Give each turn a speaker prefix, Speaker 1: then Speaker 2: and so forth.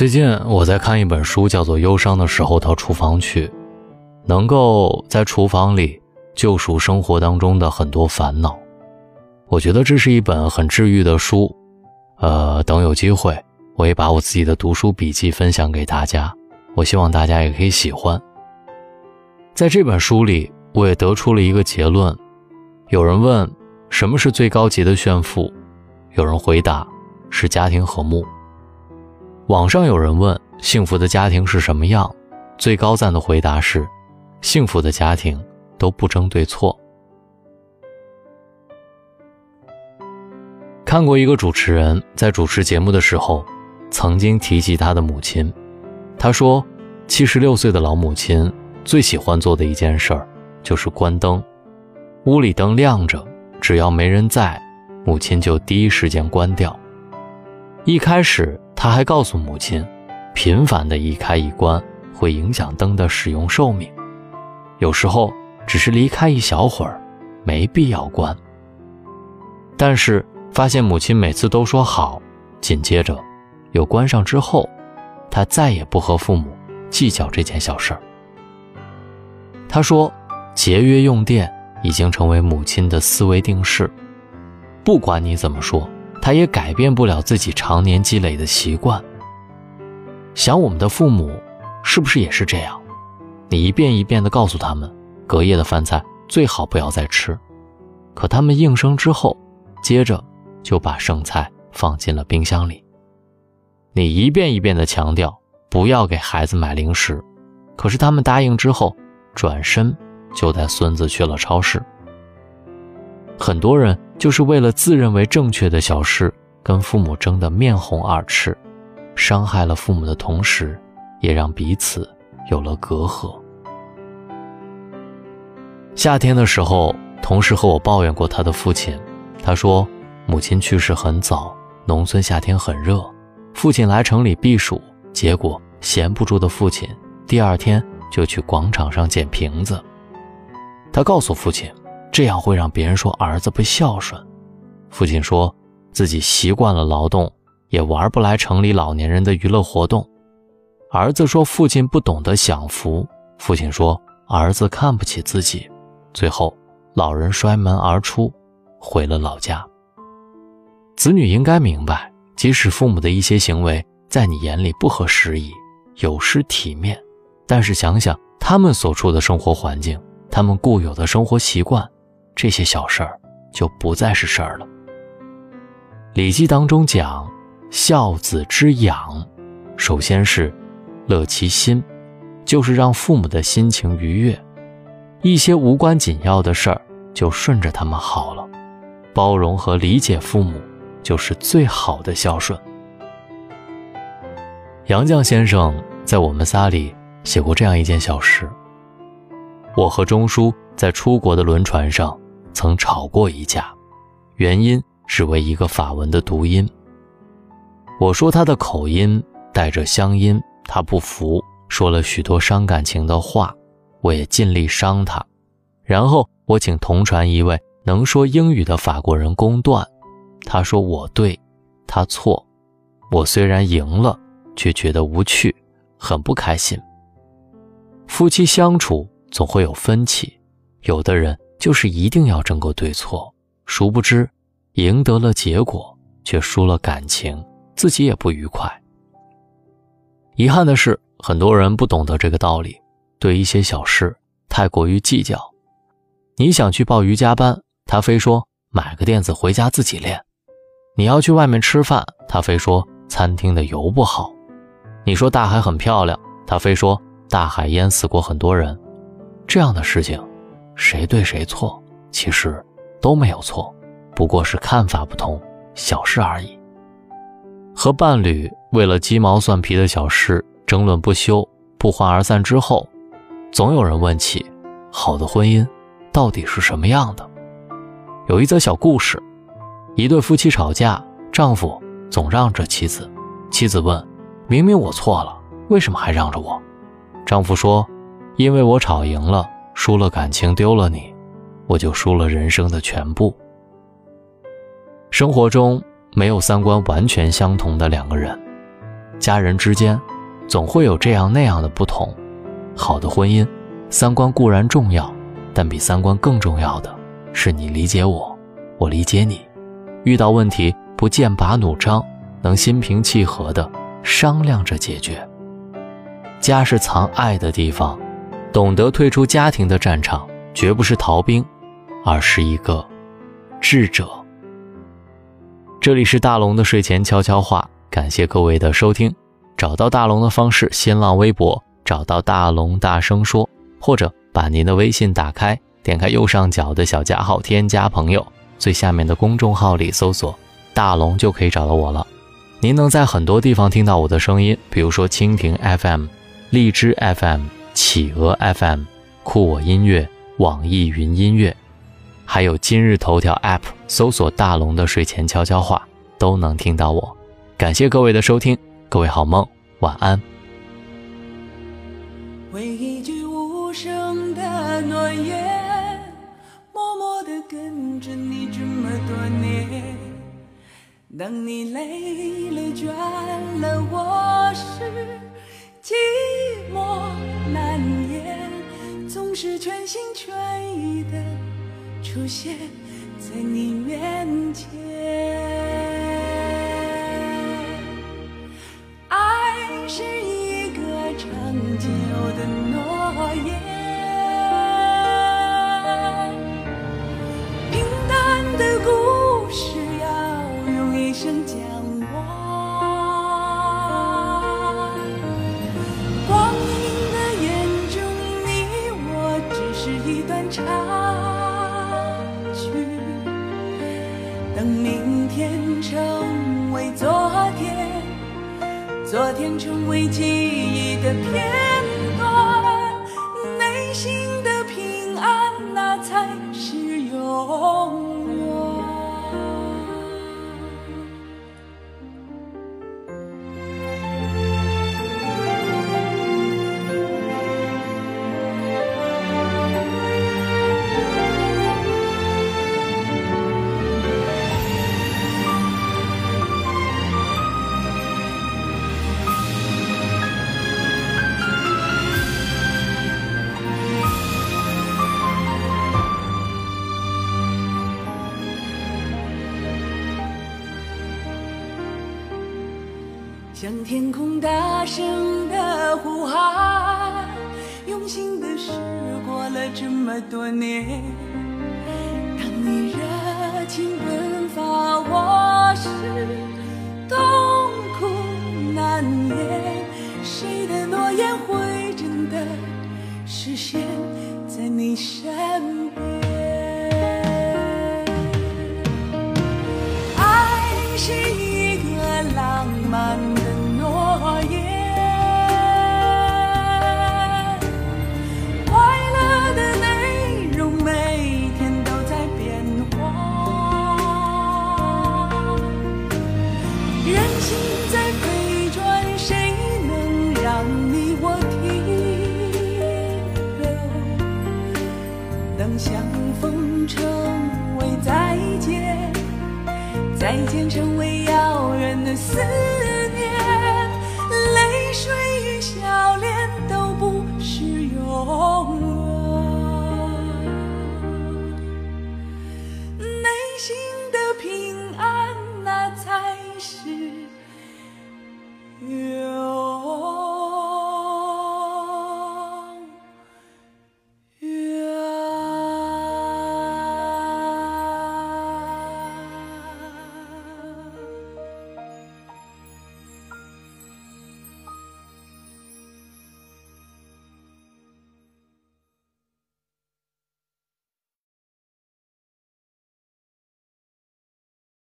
Speaker 1: 最近我在看一本书，叫做《忧伤的时候到厨房去》，能够在厨房里救赎生活当中的很多烦恼。我觉得这是一本很治愈的书。呃，等有机会，我也把我自己的读书笔记分享给大家。我希望大家也可以喜欢。在这本书里，我也得出了一个结论：有人问什么是最高级的炫富，有人回答是家庭和睦。网上有人问幸福的家庭是什么样，最高赞的回答是：幸福的家庭都不争对错。看过一个主持人在主持节目的时候，曾经提及他的母亲，他说，七十六岁的老母亲最喜欢做的一件事儿就是关灯，屋里灯亮着，只要没人在，母亲就第一时间关掉。一开始。他还告诉母亲，频繁的一开一关会影响灯的使用寿命，有时候只是离开一小会儿，没必要关。但是发现母亲每次都说好，紧接着又关上之后，他再也不和父母计较这件小事儿。他说，节约用电已经成为母亲的思维定式，不管你怎么说。他也改变不了自己常年积累的习惯。想我们的父母，是不是也是这样？你一遍一遍地告诉他们，隔夜的饭菜最好不要再吃，可他们应声之后，接着就把剩菜放进了冰箱里。你一遍一遍地强调不要给孩子买零食，可是他们答应之后，转身就带孙子去了超市。很多人就是为了自认为正确的小事，跟父母争得面红耳赤，伤害了父母的同时，也让彼此有了隔阂。夏天的时候，同事和我抱怨过他的父亲，他说母亲去世很早，农村夏天很热，父亲来城里避暑，结果闲不住的父亲第二天就去广场上捡瓶子。他告诉父亲。这样会让别人说儿子不孝顺。父亲说自己习惯了劳动，也玩不来城里老年人的娱乐活动。儿子说父亲不懂得享福。父亲说儿子看不起自己。最后，老人摔门而出，回了老家。子女应该明白，即使父母的一些行为在你眼里不合时宜，有失体面，但是想想他们所处的生活环境，他们固有的生活习惯。这些小事儿就不再是事儿了。《礼记》当中讲，孝子之养，首先是乐其心，就是让父母的心情愉悦，一些无关紧要的事儿就顺着他们好了。包容和理解父母，就是最好的孝顺。杨绛先生在《我们仨》里写过这样一件小事：我和钟书在出国的轮船上。曾吵过一架，原因是为一个法文的读音。我说他的口音带着乡音，他不服，说了许多伤感情的话，我也尽力伤他。然后我请同船一位能说英语的法国人公断，他说我对，他错。我虽然赢了，却觉得无趣，很不开心。夫妻相处总会有分歧，有的人。就是一定要争个对错，殊不知，赢得了结果，却输了感情，自己也不愉快。遗憾的是，很多人不懂得这个道理，对一些小事太过于计较。你想去报瑜伽班，他非说买个垫子回家自己练；你要去外面吃饭，他非说餐厅的油不好；你说大海很漂亮，他非说大海淹死过很多人。这样的事情。谁对谁错，其实都没有错，不过是看法不同，小事而已。和伴侣为了鸡毛蒜皮的小事争论不休，不欢而散之后，总有人问起：好的婚姻到底是什么样的？有一则小故事：一对夫妻吵架，丈夫总让着妻子，妻子问：明明我错了，为什么还让着我？丈夫说：因为我吵赢了。输了感情，丢了你，我就输了人生的全部。生活中没有三观完全相同的两个人，家人之间总会有这样那样的不同。好的婚姻，三观固然重要，但比三观更重要的是你理解我，我理解你。遇到问题不剑拔弩张，能心平气和的商量着解决。家是藏爱的地方，懂得退出家庭的战场，绝不是逃兵，而是一个智者。这里是大龙的睡前悄悄话，感谢各位的收听。找到大龙的方式：新浪微博找到大龙大声说，或者把您的微信打开，点开右上角的小加号，添加朋友，最下面的公众号里搜索“大龙”就可以找到我了。您能在很多地方听到我的声音，比如说蜻蜓 FM。荔枝 FM、企鹅 FM、酷我音乐、网易云音乐，还有今日头条 App，搜索“大龙的睡前悄悄话”都能听到我。感谢各位的收听，各位好梦，晚安。
Speaker 2: 为一句无声的诺言，默默地跟着你这么多年。当你累了倦了，我是。寂寞难言，总是全心全意的出现在你面前。天成为记忆的片向天空大声的呼喊，用心的试过了这么多年。当你热情奔发，我是风车。